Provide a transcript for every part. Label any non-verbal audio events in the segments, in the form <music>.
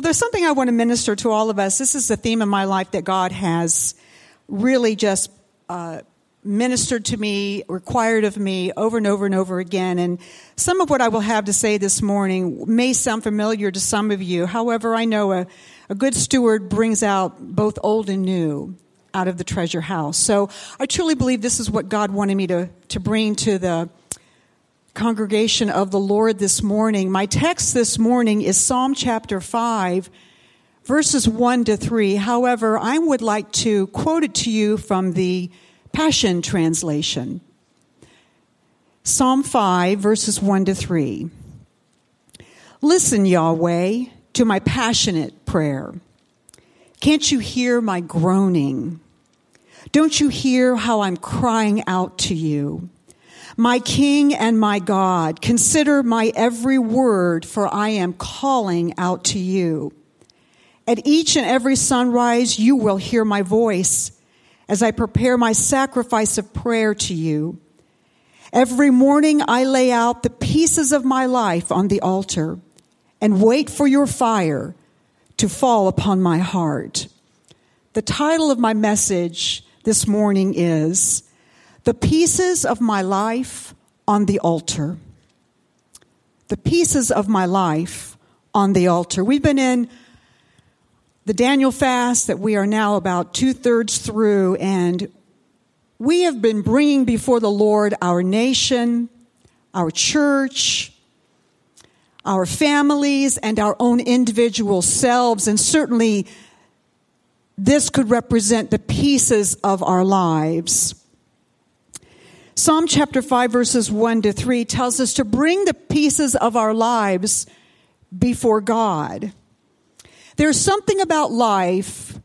Well, there's something I want to minister to all of us. This is the theme of my life that God has really just uh, ministered to me, required of me over and over and over again. And some of what I will have to say this morning may sound familiar to some of you. However, I know a, a good steward brings out both old and new out of the treasure house. So I truly believe this is what God wanted me to, to bring to the congregation of the Lord this morning. My text this morning is Psalm chapter 5, verses 1 to 3. However, I would like to quote it to you from the Passion Translation. Psalm 5, verses 1 to 3. Listen, Yahweh, to my passionate prayer. Can't you hear my groaning? Don't you hear how I'm crying out to you? My King and my God, consider my every word, for I am calling out to you. At each and every sunrise, you will hear my voice as I prepare my sacrifice of prayer to you. Every morning I lay out the pieces of my life on the altar and wait for your fire to fall upon my heart. The title of my message this morning is The Pieces of My Life on the Altar. The Pieces of My Life on the Altar. We've been in the Daniel fast that we are now about two thirds through, and we have been bringing before the Lord our nation, our church, our families, and our own individual selves, and certainly this could represent the pieces of our lives. Psalm chapter 5, verses 1 to 3 tells us to bring the pieces of our lives before God. There's something about life,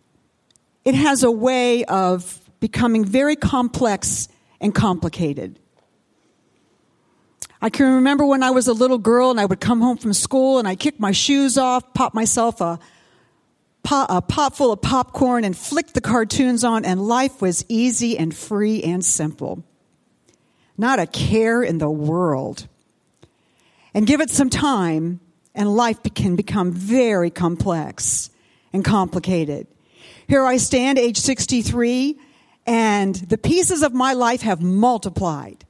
it has a way of becoming very complex and complicated. I can remember when I was a little girl and I would come home from school and I'd kick my shoes off, pop myself a pot, a pot full of popcorn and flick the cartoons on, and life was easy and free and simple. Not a care in the world. And give it some time, and life can become very complex and complicated. Here I stand, age 63, and the pieces of my life have multiplied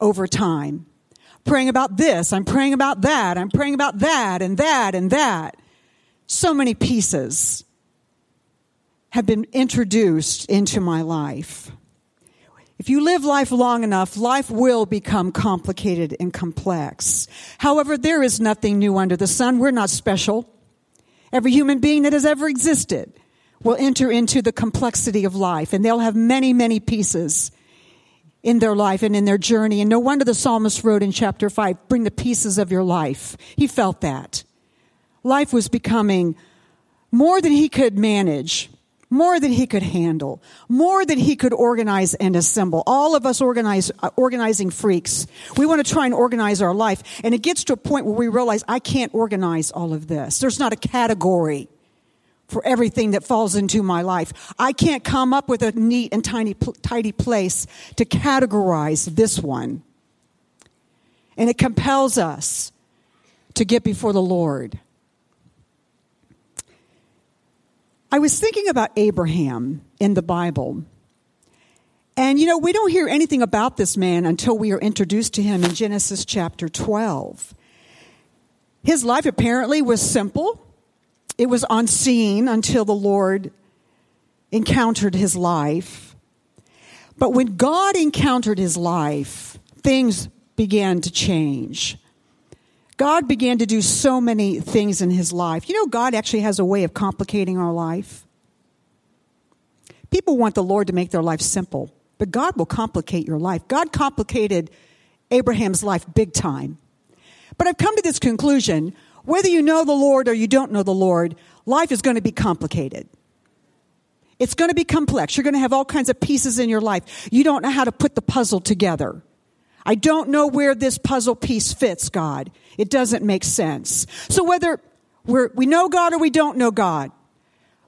over time. Praying about this, I'm praying about that, I'm praying about that and that and that. So many pieces have been introduced into my life. If you live life long enough, life will become complicated and complex. However, there is nothing new under the sun. We're not special. Every human being that has ever existed will enter into the complexity of life, and they'll have many, many pieces in their life and in their journey. And no wonder the psalmist wrote in chapter 5 bring the pieces of your life. He felt that. Life was becoming more than he could manage more than he could handle, more than he could organize and assemble. All of us organize, uh, organizing freaks. We want to try and organize our life. And it gets to a point where we realize I can't organize all of this. There's not a category for everything that falls into my life. I can't come up with a neat and tiny, tidy place to categorize this one. And it compels us to get before the Lord I was thinking about Abraham in the Bible. And you know, we don't hear anything about this man until we are introduced to him in Genesis chapter 12. His life apparently was simple. It was unseen until the Lord encountered his life. But when God encountered his life, things began to change. God began to do so many things in his life. You know, God actually has a way of complicating our life. People want the Lord to make their life simple, but God will complicate your life. God complicated Abraham's life big time. But I've come to this conclusion whether you know the Lord or you don't know the Lord, life is going to be complicated. It's going to be complex. You're going to have all kinds of pieces in your life. You don't know how to put the puzzle together. I don't know where this puzzle piece fits, God. It doesn't make sense. So whether we're, we know God or we don't know God,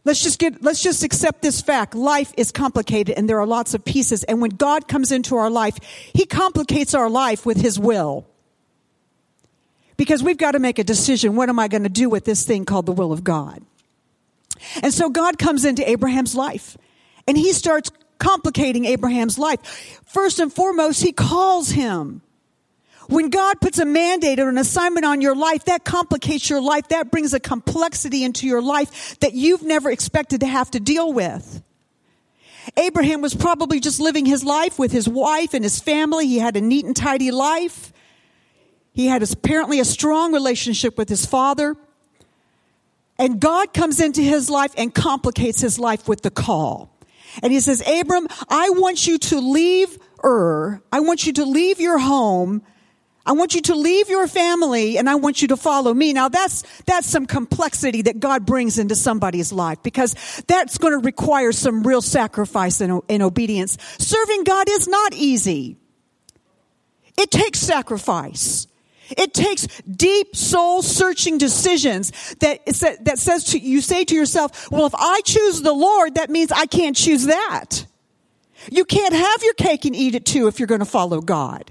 let's just get, let's just accept this fact. Life is complicated and there are lots of pieces. And when God comes into our life, He complicates our life with His will. because we've got to make a decision. What am I going to do with this thing called the will of God? And so God comes into Abraham's life and he starts complicating Abraham's life. First and foremost, he calls him. When God puts a mandate or an assignment on your life, that complicates your life. That brings a complexity into your life that you've never expected to have to deal with. Abraham was probably just living his life with his wife and his family. He had a neat and tidy life. He had apparently a strong relationship with his father. And God comes into his life and complicates his life with the call. And he says, Abram, I want you to leave Ur. I want you to leave your home. I want you to leave your family and I want you to follow me. Now that's, that's some complexity that God brings into somebody's life because that's going to require some real sacrifice and, and obedience. Serving God is not easy. It takes sacrifice. It takes deep soul searching decisions that, that says to, you say to yourself, well, if I choose the Lord, that means I can't choose that. You can't have your cake and eat it too if you're going to follow God.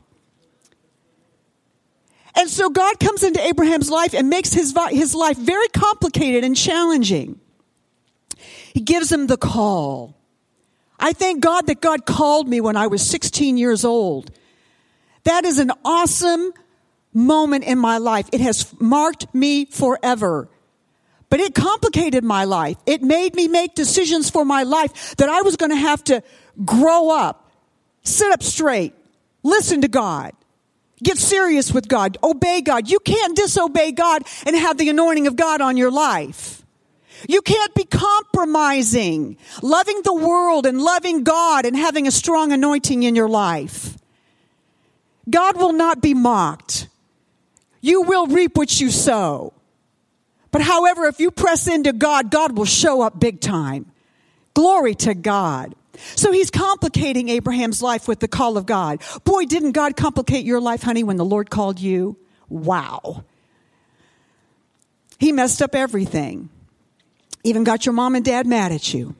And so God comes into Abraham's life and makes his, his life very complicated and challenging. He gives him the call. I thank God that God called me when I was 16 years old. That is an awesome moment in my life. It has marked me forever. But it complicated my life. It made me make decisions for my life that I was going to have to grow up, sit up straight, listen to God, get serious with God, obey God. You can't disobey God and have the anointing of God on your life. You can't be compromising, loving the world and loving God and having a strong anointing in your life. God will not be mocked. You will reap what you sow. But however, if you press into God, God will show up big time. Glory to God. So he's complicating Abraham's life with the call of God. Boy, didn't God complicate your life, honey, when the Lord called you? Wow. He messed up everything. Even got your mom and dad mad at you.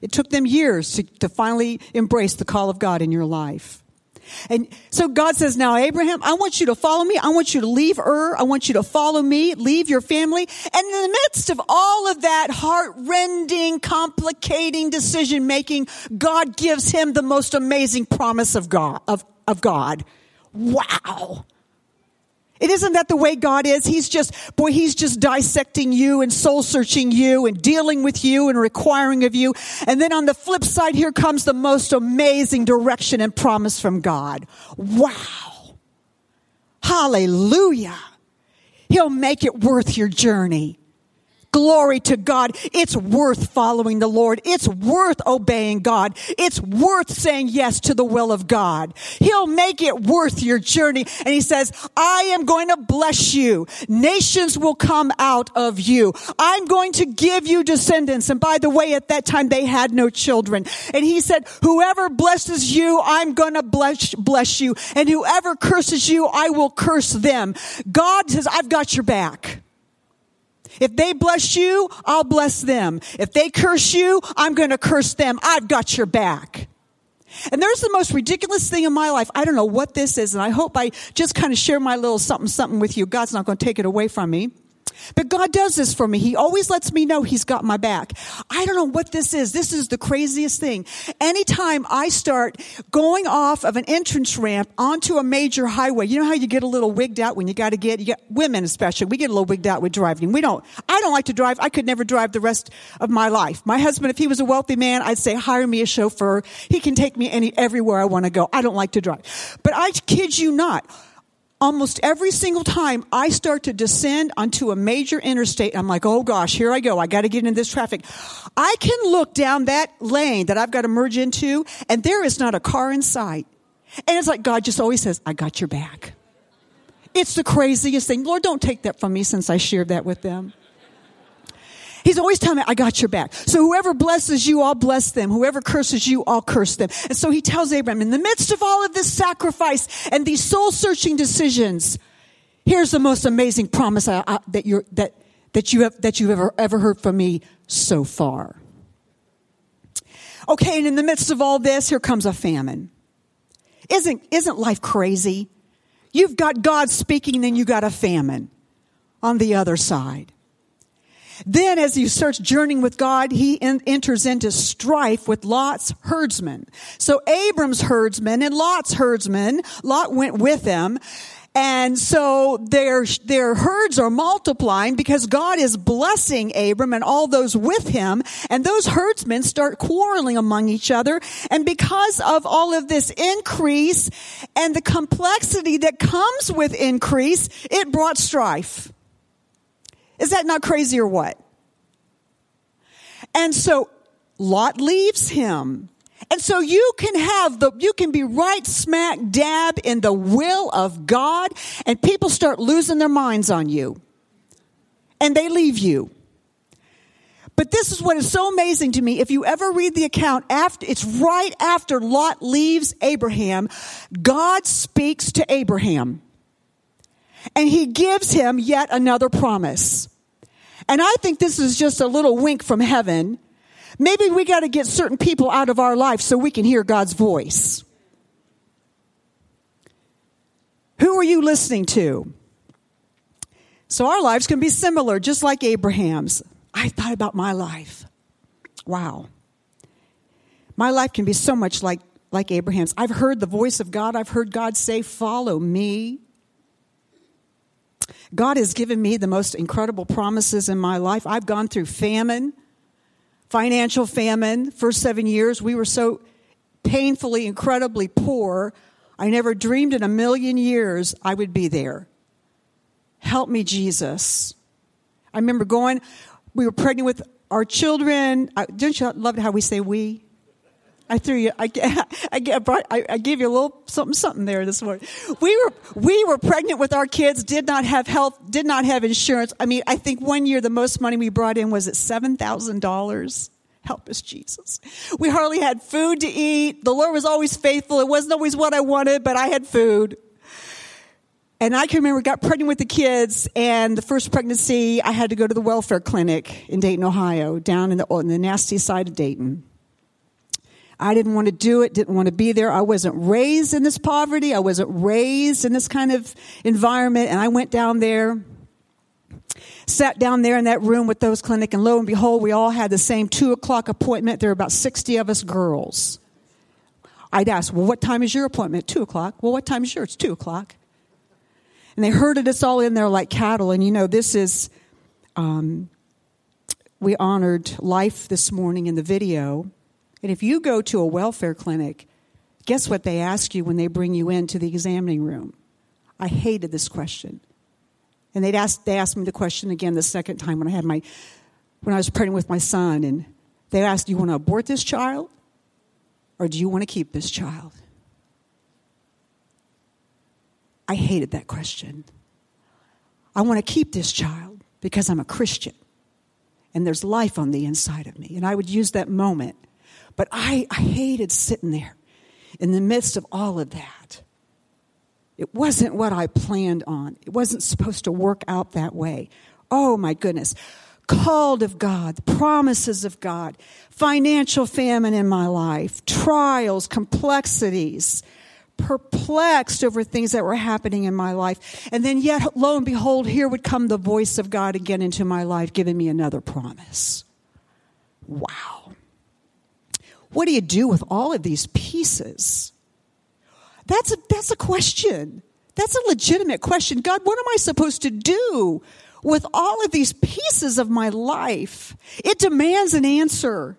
It took them years to, to finally embrace the call of God in your life. And so God says, now Abraham, I want you to follow me. I want you to leave Ur. I want you to follow me, leave your family. And in the midst of all of that heart-rending, complicating decision making, God gives him the most amazing promise of God, of, of God. Wow. It isn't that the way God is. He's just, boy, he's just dissecting you and soul searching you and dealing with you and requiring of you. And then on the flip side, here comes the most amazing direction and promise from God. Wow. Hallelujah. He'll make it worth your journey. Glory to God. It's worth following the Lord. It's worth obeying God. It's worth saying yes to the will of God. He'll make it worth your journey. And he says, I am going to bless you. Nations will come out of you. I'm going to give you descendants. And by the way, at that time they had no children. And he said, whoever blesses you, I'm going to bless, bless you. And whoever curses you, I will curse them. God says, I've got your back. If they bless you, I'll bless them. If they curse you, I'm going to curse them. I've got your back. And there's the most ridiculous thing in my life. I don't know what this is, and I hope I just kind of share my little something something with you. God's not going to take it away from me. But God does this for me. He always lets me know He's got my back. I don't know what this is. This is the craziest thing. Anytime I start going off of an entrance ramp onto a major highway, you know how you get a little wigged out when you got to get, get, women especially, we get a little wigged out with driving. We don't, I don't like to drive. I could never drive the rest of my life. My husband, if he was a wealthy man, I'd say hire me a chauffeur. He can take me any, everywhere I want to go. I don't like to drive. But I kid you not almost every single time I start to descend onto a major interstate, I'm like, oh gosh, here I go. I got to get in this traffic. I can look down that lane that I've got to merge into, and there is not a car in sight. And it's like God just always says, I got your back. It's the craziest thing. Lord, don't take that from me since I shared that with them. He's always telling me, I got your back. So whoever blesses you, I'll bless them. Whoever curses you, I'll curse them. And so he tells Abraham, in the midst of all of this sacrifice and these soul searching decisions, here's the most amazing promise I, I, that you're, that, that you have, that you've ever, ever heard from me so far. Okay. And in the midst of all this, here comes a famine. Isn't, isn't life crazy? You've got God speaking, then you got a famine on the other side. Then, as he starts journeying with God, he en- enters into strife with Lot's herdsmen. So Abram's herdsmen and Lot's herdsmen, Lot went with them. And so their, their herds are multiplying because God is blessing Abram and all those with him. And those herdsmen start quarreling among each other. And because of all of this increase and the complexity that comes with increase, it brought strife. Is that not crazy or what? And so Lot leaves him. And so you can have the, you can be right smack dab in the will of God and people start losing their minds on you. And they leave you. But this is what is so amazing to me. If you ever read the account after, it's right after Lot leaves Abraham, God speaks to Abraham. And he gives him yet another promise. And I think this is just a little wink from heaven Maybe we got to get certain people out of our life so we can hear God's voice. Who are you listening to? So our lives can be similar, just like Abraham's. I thought about my life. Wow. My life can be so much like, like Abraham's. I've heard the voice of God. I've heard God say, Follow me. God has given me the most incredible promises in my life. I've gone through famine financial famine. First seven years, we were so painfully, incredibly poor. I never dreamed in a million years I would be there. Help me, Jesus. I remember going, we were pregnant with our children. I, Don't you love how we say we? I threw you. I, <laughs> I, brought, I, I gave you a little something, something there this morning. We were, we were pregnant with our kids, did not have health, did not have insurance. I mean, I think one year the most money we brought in was at $7,000. Help us, Jesus. We hardly had food to eat. The Lord was always faithful. It wasn't always what I wanted, but I had food. And I can remember got pregnant with the kids and the first pregnancy, I had to go to the welfare clinic in Dayton, Ohio, down in the, in the nasty side of Dayton. I didn't want to do it, didn't want to be there. I wasn't raised in this poverty. I wasn't raised in this kind of environment. And I went down there, sat down there in that room with those clinic, and lo and behold, we all had the same two o'clock appointment. There were about 60 of us girls. I'd ask, well, what time is your appointment? Two o'clock. Well, what time is yours? It's two o'clock. And they herded us all in there like cattle. And you know, this is, um, we honored life this morning in the video. And if you go to a welfare clinic, guess what they ask you when they bring you into the examining room? I hated this question. And they'd ask, they asked me the question again the second time when I had my, when I was pregnant with my son. And they asked, do you want to abort this child? Or do you want to keep this child? I hated that question. I want to keep this child because I'm a Christian and there's life on the inside of me. And I would use that moment but I, I hated sitting there in the midst of all of that. It wasn't what I planned on. It wasn't supposed to work out that way. Oh my goodness. Called of God, promises of God, financial famine in my life, trials, complexities, perplexed over things that were happening in my life. And then, yet, lo and behold, here would come the voice of God again into my life, giving me another promise. Wow. What do you do with all of these pieces? That's a, that's a question. That's a legitimate question. God, what am I supposed to do with all of these pieces of my life? It demands an answer.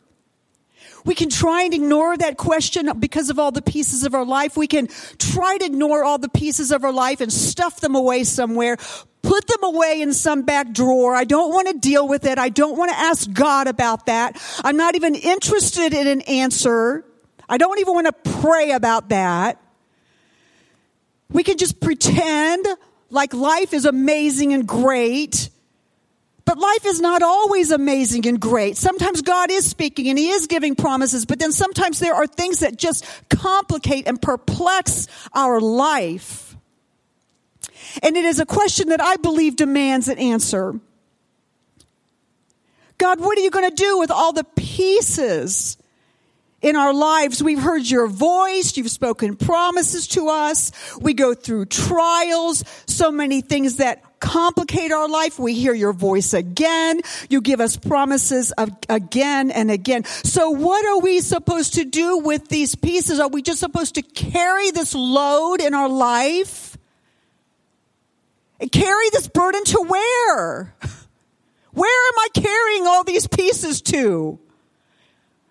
We can try and ignore that question because of all the pieces of our life. We can try to ignore all the pieces of our life and stuff them away somewhere, put them away in some back drawer. I don't want to deal with it. I don't want to ask God about that. I'm not even interested in an answer. I don't even want to pray about that. We can just pretend like life is amazing and great but life is not always amazing and great. Sometimes God is speaking and He is giving promises, but then sometimes there are things that just complicate and perplex our life. And it is a question that I believe demands an answer. God, what are you going to do with all the pieces in our lives, we've heard your voice. You've spoken promises to us. We go through trials, so many things that complicate our life. We hear your voice again. You give us promises of, again and again. So what are we supposed to do with these pieces? Are we just supposed to carry this load in our life? And carry this burden to where? <laughs> Where am I carrying all these pieces to?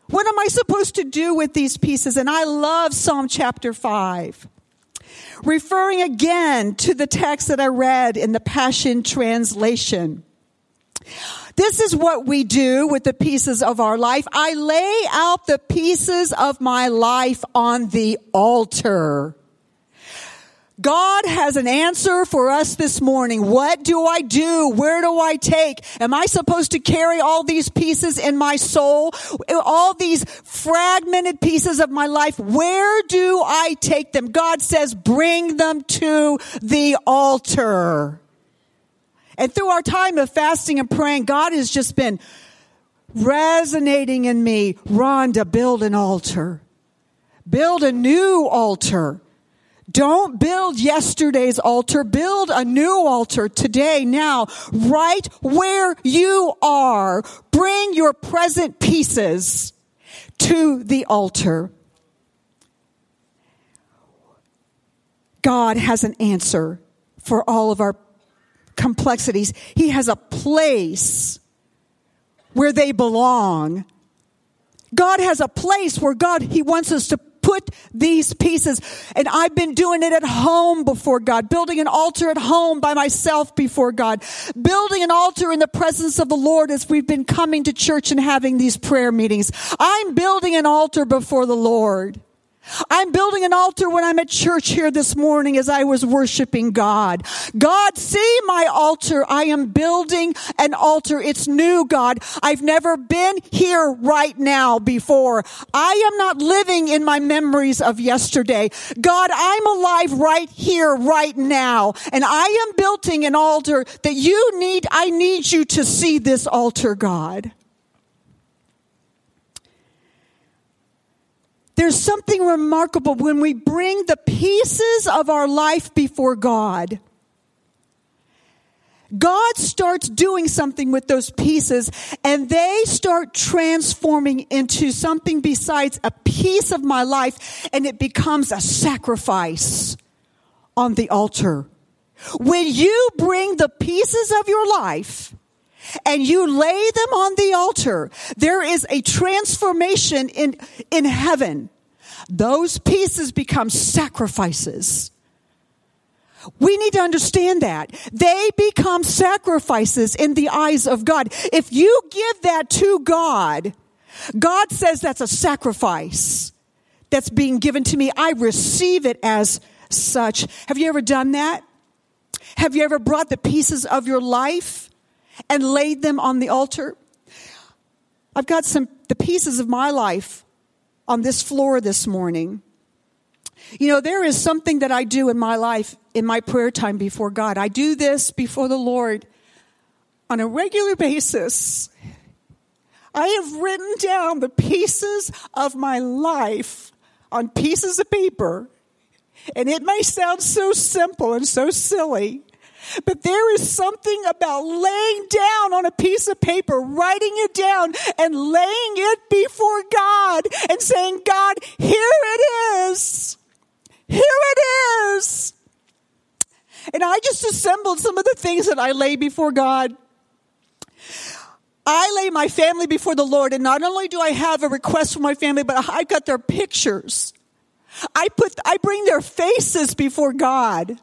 What am I supposed to do with these pieces? And I love Psalm chapter 5. Referring again to the text that I read in the Passion Translation. This is what we do with the pieces of our life. I lay out the pieces of my life on the altar. God has an answer for us this morning. What do I do? Where do I take? Am I supposed to carry all these pieces in my soul? All these fragmented pieces of my life? Where do I take them? God says, bring them to the altar. And through our time of fasting and praying, God has just been resonating in me. Rhonda, build an altar. Build a new altar. Don't build yesterday's altar. Build a new altar today, now, right where you are. Bring your present pieces to the altar. God has an answer for all of our complexities. He has a place where they belong. God has a place where God, He wants us to put these pieces. And I've been doing it at home before God, building an altar at home by myself before God, building an altar in the presence of the Lord as we've been coming to church and having these prayer meetings. I'm building an altar before the Lord. I'm building an altar when I'm at church here this morning as I was worshiping God. God, see my altar. I am building an altar. It's new, God. I've never been here right now before. I am not living in my memories of yesterday. God, I'm alive right here, right now. And I am building an altar that you need, I need you to see this altar, God. There's something remarkable when we bring the pieces of our life before God. God starts doing something with those pieces and they start transforming into something besides a piece of my life and it becomes a sacrifice on the altar. When you bring the pieces of your life and you lay them on the altar, there is a transformation in, in heaven. Those pieces become sacrifices. We need to understand that. They become sacrifices in the eyes of God. If you give that to God, God says that's a sacrifice that's being given to me. I receive it as such. Have you ever done that? Have you ever brought the pieces of your life and laid them on the altar. I've got some, the pieces of my life on this floor this morning. You know, there is something that I do in my life, in my prayer time before God. I do this before the Lord on a regular basis. I have written down the pieces of my life on pieces of paper. And it may sound so simple and so silly, but there is something about laying down on a piece of paper, writing it down and laying it before God and saying, God, here it is. Here it is. And I just assembled some of the things that I lay before God. I lay my family before the Lord, and not only do I have a request for my family, but I've got their pictures. I put, I bring their faces before God.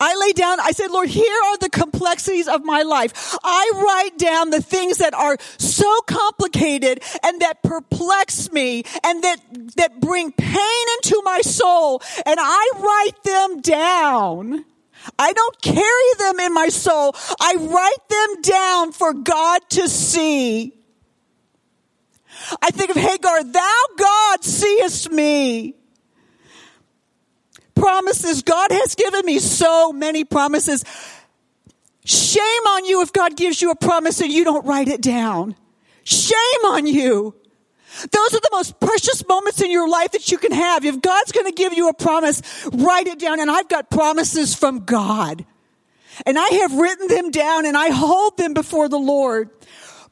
I lay down, I said, Lord, here are the complexities of my life. I write down the things that are so complicated and that perplex me and that, that bring pain into my soul. And I write them down. I don't carry them in my soul. I write them down for God to see. I think of Hagar, thou God seest me promises. God has given me so many promises. Shame on you if God gives you a promise and you don't write it down. Shame on you. Those are the most precious moments in your life that you can have. If God's going to give you a promise, write it down. And I've got promises from God. And I have written them down and I hold them before the Lord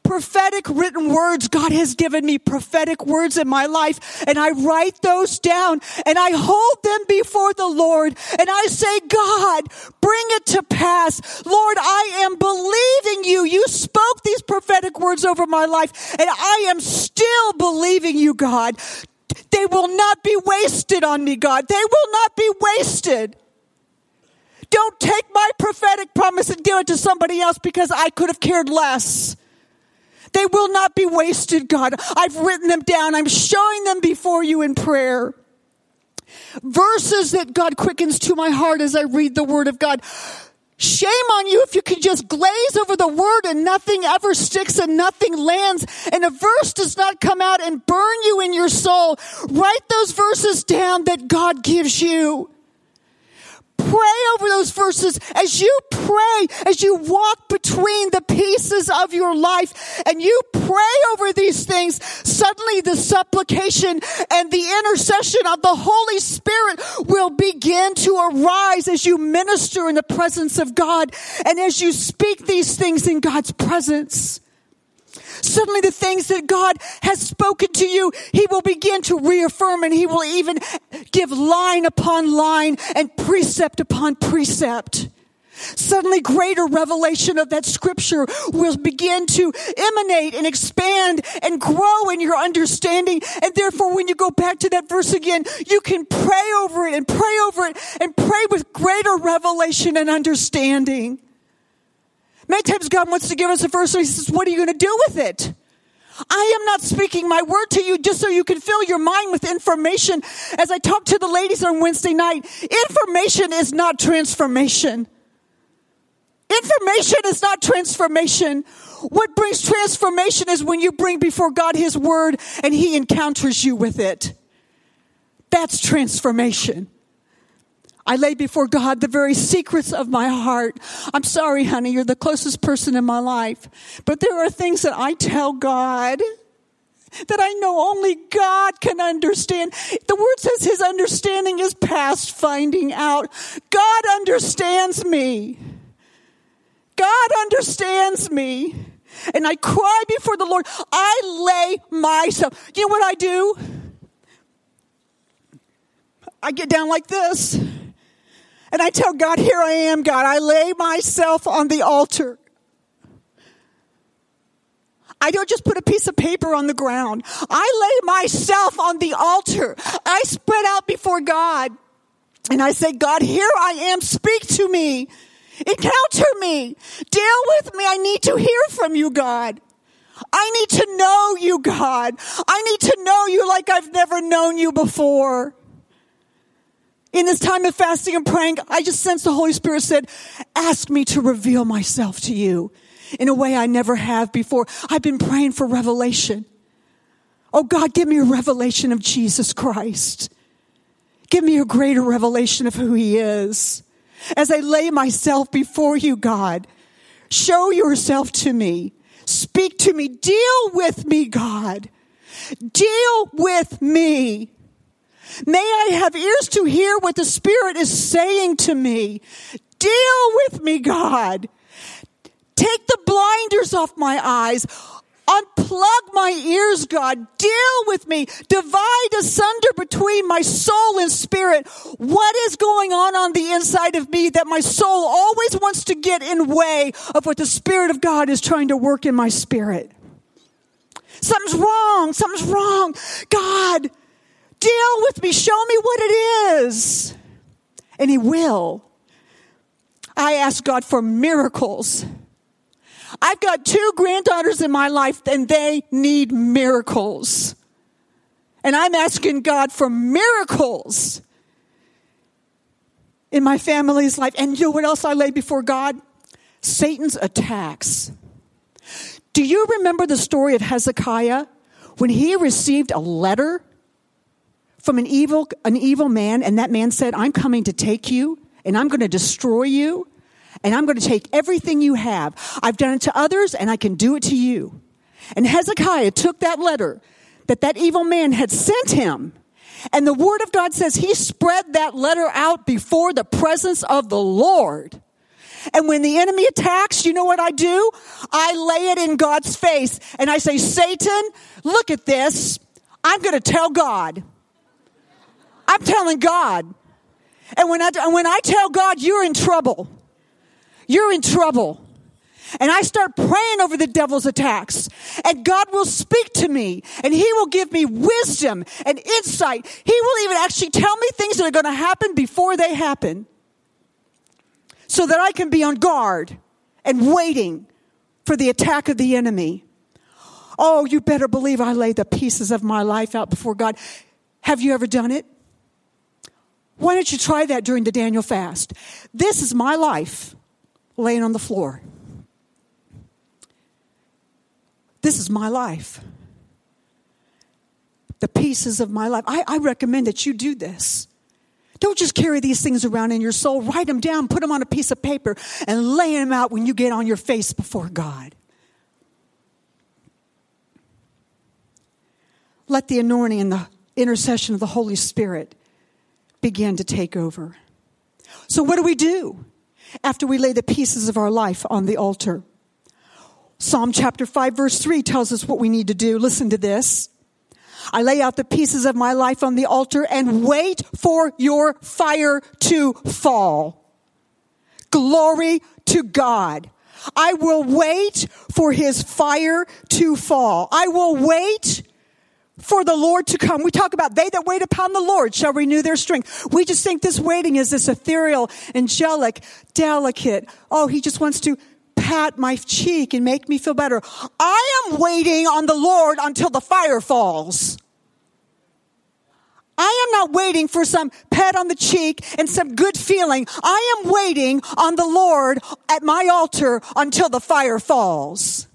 prophetic written words. God has given me prophetic words in my life and I write those down and I hold them before the Lord and I say, God, bring it to pass. Lord, I am believing you. You spoke these prophetic words over my life and I am still believing you, God. They will not be wasted on me, God. They will not be wasted. Don't take my prophetic promise and give it to somebody else because I could have cared less. They will not be wasted, God. I've written them down. I'm showing them before you in prayer. Verses that God quickens to my heart as I read the word of God. Shame on you if you can just glaze over the word and nothing ever sticks and nothing lands and a verse does not come out and burn you in your soul. Write those verses down that God gives you pray over those verses as you pray, as you walk between the pieces of your life and you pray over these things, suddenly the supplication and the intercession of the Holy Spirit will begin to arise as you minister in the presence of God and as you speak these things in God's presence. Suddenly the things that God has spoken to you, He will begin to reaffirm and He will even give line upon line and precept upon precept. Suddenly greater revelation of that scripture will begin to emanate and expand and grow in your understanding. And therefore, when you go back to that verse again, you can pray over it and pray over it and pray with greater revelation and understanding. Many times God wants to give us a verse and He says, What are you going to do with it? I am not speaking my word to you just so you can fill your mind with information. As I talked to the ladies on Wednesday night, information is not transformation. Information is not transformation. What brings transformation is when you bring before God His word and He encounters you with it. That's transformation. I lay before God the very secrets of my heart. I'm sorry, honey, you're the closest person in my life. But there are things that I tell God that I know only God can understand. The word says his understanding is past finding out. God understands me. God understands me. And I cry before the Lord. I lay myself. You know what I do? I get down like this. And I tell God, here I am, God. I lay myself on the altar. I don't just put a piece of paper on the ground. I lay myself on the altar. I spread out before God. And I say, God, here I am. Speak to me. Encounter me. Deal with me. I need to hear from you, God. I need to know you, God. I need to know you like I've never known you before in this time of fasting and praying, I just sensed the Holy Spirit said, ask me to reveal myself to you in a way I never have before. I've been praying for revelation. Oh God, give me a revelation of Jesus Christ. Give me a greater revelation of who he is. As I lay myself before you, God, show yourself to me. Speak to me. Deal with me, God. Deal with me. May I have ears to hear what the Spirit is saying to me. Deal with me, God. Take the blinders off my eyes. Unplug my ears, God. Deal with me. Divide asunder between my soul and spirit. What is going on on the inside of me that my soul always wants to get in way of what the Spirit of God is trying to work in my spirit? Something's wrong. Something's wrong. God, Deal with me. Show me what it is. And He will. I ask God for miracles. I've got two granddaughters in my life and they need miracles. And I'm asking God for miracles in my family's life. And you know what else I lay before God? Satan's attacks. Do you remember the story of Hezekiah when he received a letter from an evil, an evil man, and that man said, I'm coming to take you, and I'm going to destroy you, and I'm going to take everything you have. I've done it to others, and I can do it to you. And Hezekiah took that letter that that evil man had sent him. And the word of God says he spread that letter out before the presence of the Lord. And when the enemy attacks, you know what I do? I lay it in God's face and I say, Satan, look at this. I'm going to tell God. I'm telling God. And when I, when I tell God, you're in trouble. You're in trouble. And I start praying over the devil's attacks. And God will speak to me and he will give me wisdom and insight. He will even actually tell me things that are going to happen before they happen so that I can be on guard and waiting for the attack of the enemy. Oh, you better believe I lay the pieces of my life out before God. Have you ever done it? Why don't you try that during the Daniel fast? This is my life laying on the floor. This is my life. The pieces of my life. I, I, recommend that you do this. Don't just carry these things around in your soul. Write them down, put them on a piece of paper, and lay them out when you get on your face before God. Let the anointing and the intercession of the Holy Spirit begin to take over. So, what do we do after we lay the pieces of our life on the altar? Psalm chapter 5 verse 3 tells us what we need to do. Listen to this. I lay out the pieces of my life on the altar and wait for your fire to fall. Glory to God. I will wait for his fire to fall. I will wait for the Lord to come. We talk about they that wait upon the Lord shall renew their strength. We just think this waiting is this ethereal, angelic, delicate. Oh, he just wants to pat my cheek and make me feel better. I am waiting on the Lord until the fire falls. I am not waiting for some pat on the cheek and some good feeling. I am waiting on the Lord at my altar until the fire falls.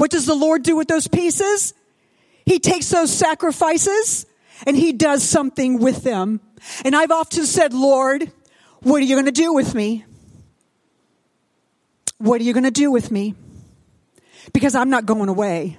What does the Lord do with those pieces? He takes those sacrifices and he does something with them. And I've often said, Lord, what are you going to do with me? What are you going to do with me? Because I'm not going away.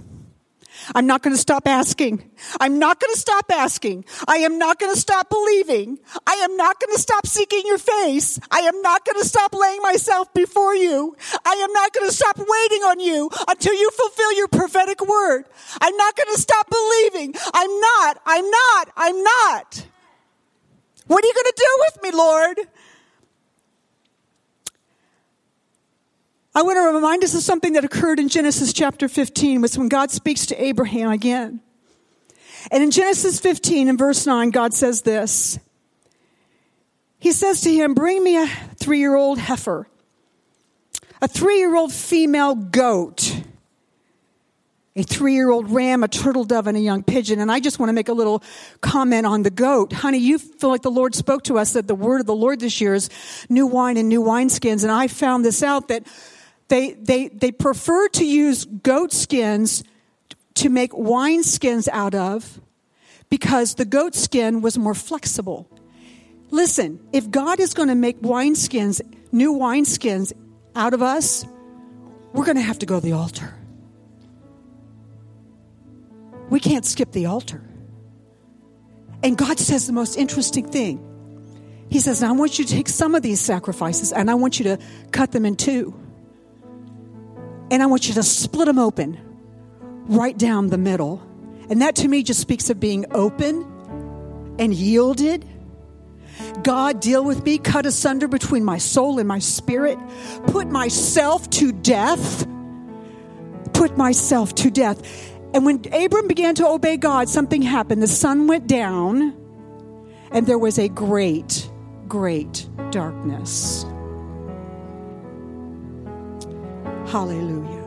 I'm not going to stop asking. I'm not going to stop asking. I am not going to stop believing. I am not going to stop seeking your face. I am not going to stop laying myself before you. I am not going to stop waiting on you until you fulfill your prophetic word. I'm not going to stop believing. I'm not. I'm not. I'm not. What are you going to do with me, Lord? I want to remind us of something that occurred in Genesis chapter 15, was when God speaks to Abraham again. And in Genesis 15 and verse 9, God says this. He says to him, Bring me a three year old heifer, a three year old female goat, a three year old ram, a turtle dove, and a young pigeon. And I just want to make a little comment on the goat. Honey, you feel like the Lord spoke to us that the word of the Lord this year is new wine and new wineskins. And I found this out that they, they, they prefer to use goat skins to make wine skins out of because the goat skin was more flexible. Listen, if God is going to make wine skins, new wine skins out of us, we're going to have to go to the altar. We can't skip the altar. And God says the most interesting thing. He says, I want you to take some of these sacrifices and I want you to cut them in two. And I want you to split them open right down the middle. And that to me just speaks of being open and yielded. God, deal with me, cut asunder between my soul and my spirit, put myself to death. Put myself to death. And when Abram began to obey God, something happened. The sun went down, and there was a great, great darkness. Hallelujah.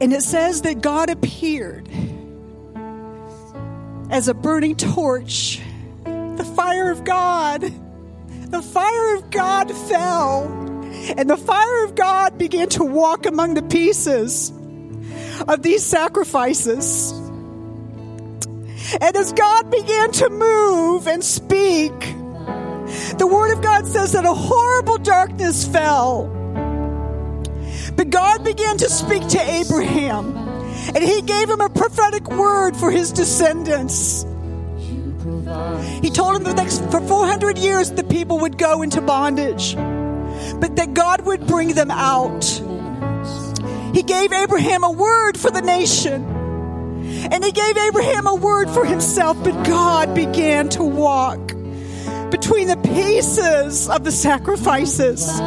And it says that God appeared as a burning torch. The fire of God, the fire of God fell. And the fire of God began to walk among the pieces of these sacrifices. And as God began to move and speak, the Word of God says that a horrible darkness fell But God began to speak to Abraham, and he gave him a prophetic word for his descendants. He told him that next, for 400 years the people would go into bondage, but that God would bring them out. He gave Abraham a word for the nation, and he gave Abraham a word for himself, but God began to walk between the pieces of the sacrifices.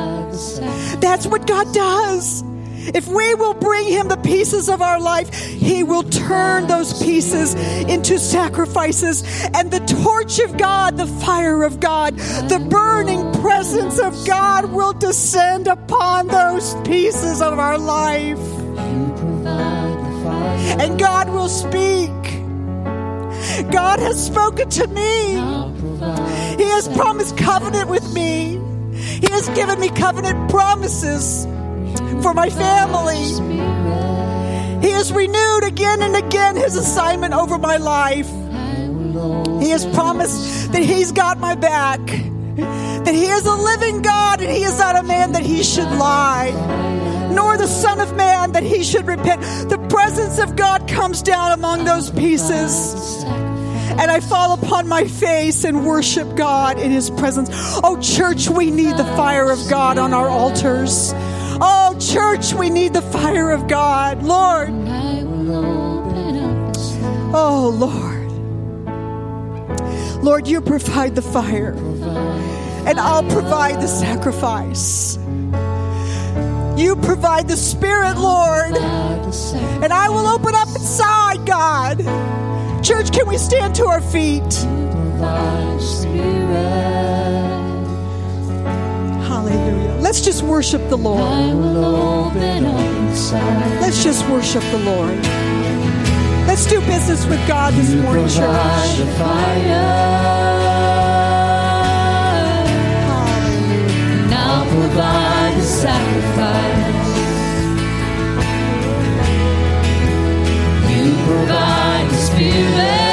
That's what God does. If we will bring him the pieces of our life, he will turn those pieces into sacrifices. And the torch of God, the fire of God, the burning presence of God will descend upon those pieces of our life. And God will speak. God has spoken to me. He has promised covenant with me. He has given me covenant promises for my family. He has renewed again and again his assignment over my life. He has promised that he's got my back, that he is a living God and he is not a man that he should lie, nor the Son of Man that he should repent. The presence of God comes down among those pieces and I fall upon my face and worship God in His presence. Oh, church, we need the fire of God on our altars. Oh, church, we need the fire of God. Lord. Oh, Lord. Lord, you provide the fire, and I'll provide the sacrifice. You provide the Spirit, Lord, and I will open up inside, God. Church, can we stand to our feet? Hallelujah. Let's just worship the Lord. Let's just worship the Lord. Let's do business with God this morning, church. Now provide the sacrifice. You provide the spirit.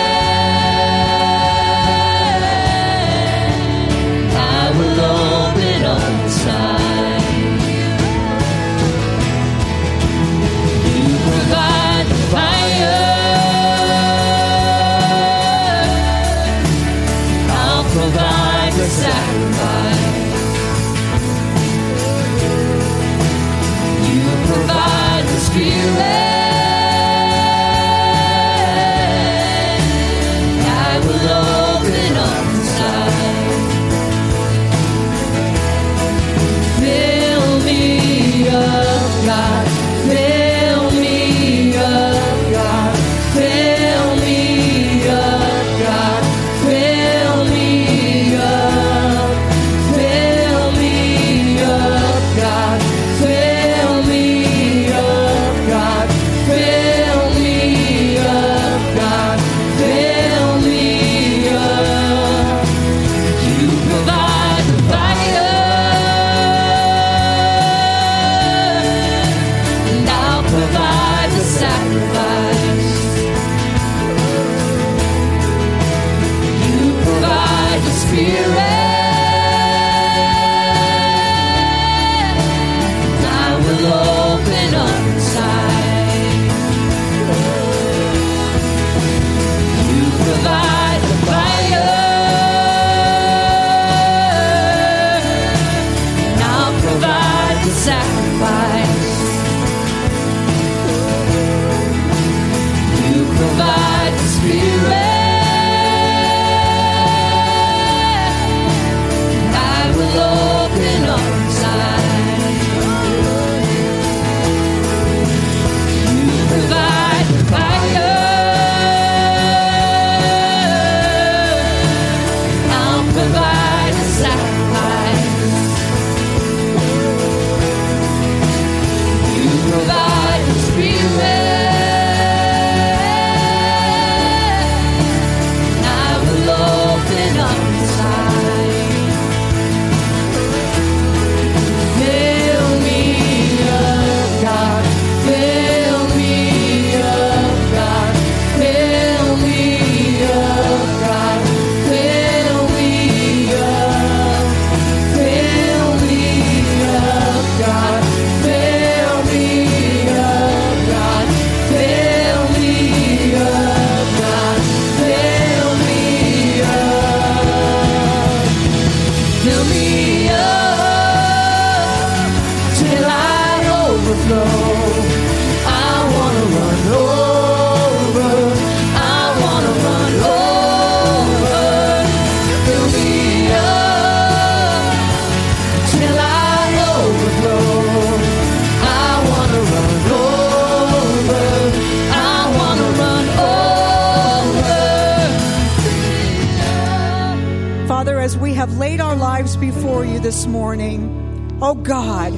Before you this morning, oh God,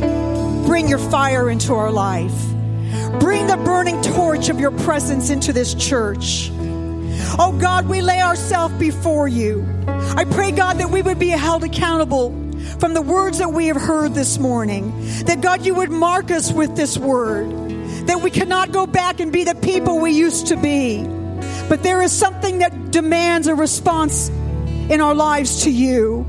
bring your fire into our life. Bring the burning torch of your presence into this church. Oh God, we lay ourselves before you. I pray, God, that we would be held accountable from the words that we have heard this morning. That God, you would mark us with this word. That we cannot go back and be the people we used to be. But there is something that demands a response in our lives to you.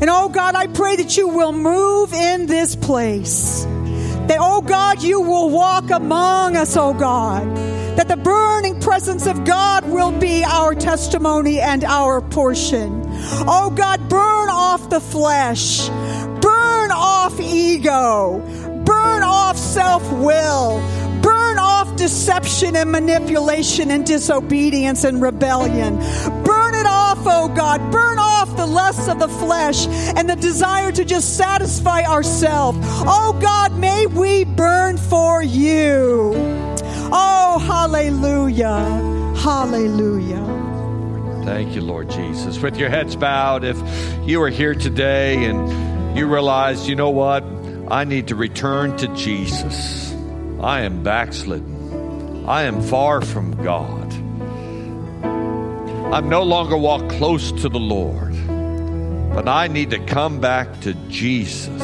And oh God, I pray that you will move in this place. That, oh God, you will walk among us, oh God. That the burning presence of God will be our testimony and our portion. Oh God, burn off the flesh, burn off ego, burn off self will, burn off deception and manipulation and disobedience and rebellion. Oh God. Burn off the lusts of the flesh and the desire to just satisfy ourselves. Oh God, may we burn for you. Oh, hallelujah. Hallelujah. Thank you, Lord Jesus. With your heads bowed, if you are here today and you realize, you know what? I need to return to Jesus. I am backslidden. I am far from God. I'm no longer walk close to the Lord, but I need to come back to Jesus.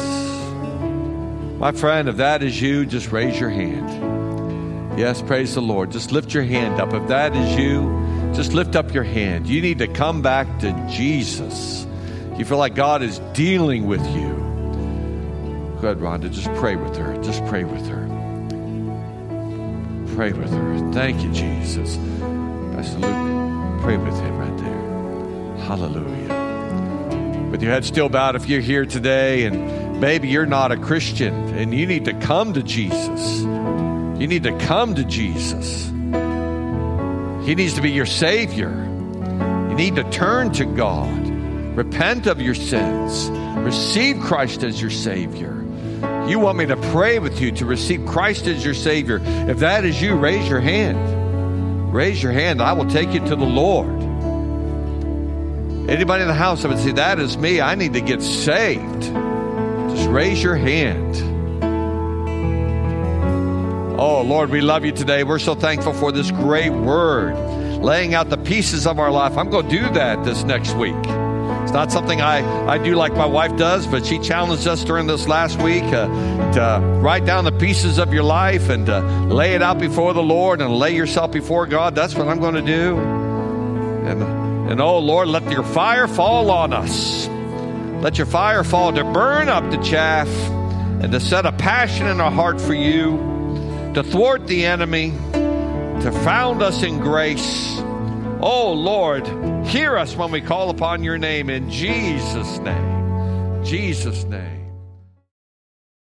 My friend, if that is you, just raise your hand. Yes, praise the Lord. Just lift your hand up. If that is you, just lift up your hand. You need to come back to Jesus. You feel like God is dealing with you. Go ahead, Rhonda. Just pray with her. Just pray with her. Pray with her. Thank you, Jesus. Pastor Luke, pray with him right there. Hallelujah. With your head still bowed, if you're here today and maybe you're not a Christian and you need to come to Jesus, you need to come to Jesus. He needs to be your Savior. You need to turn to God, repent of your sins, receive Christ as your Savior. You want me to pray with you to receive Christ as your Savior. If that is you, raise your hand. Raise your hand. I will take you to the Lord. Anybody in the house, I would say, That is me. I need to get saved. Just raise your hand. Oh, Lord, we love you today. We're so thankful for this great word, laying out the pieces of our life. I'm going to do that this next week. It's not something I, I do like my wife does, but she challenged us during this last week uh, to write down the pieces of your life and uh, lay it out before the Lord and lay yourself before God. That's what I'm going to do. And, and oh, Lord, let your fire fall on us. Let your fire fall to burn up the chaff and to set a passion in our heart for you to thwart the enemy, to found us in grace. Oh Lord, hear us when we call upon your name in Jesus' name. Jesus' name.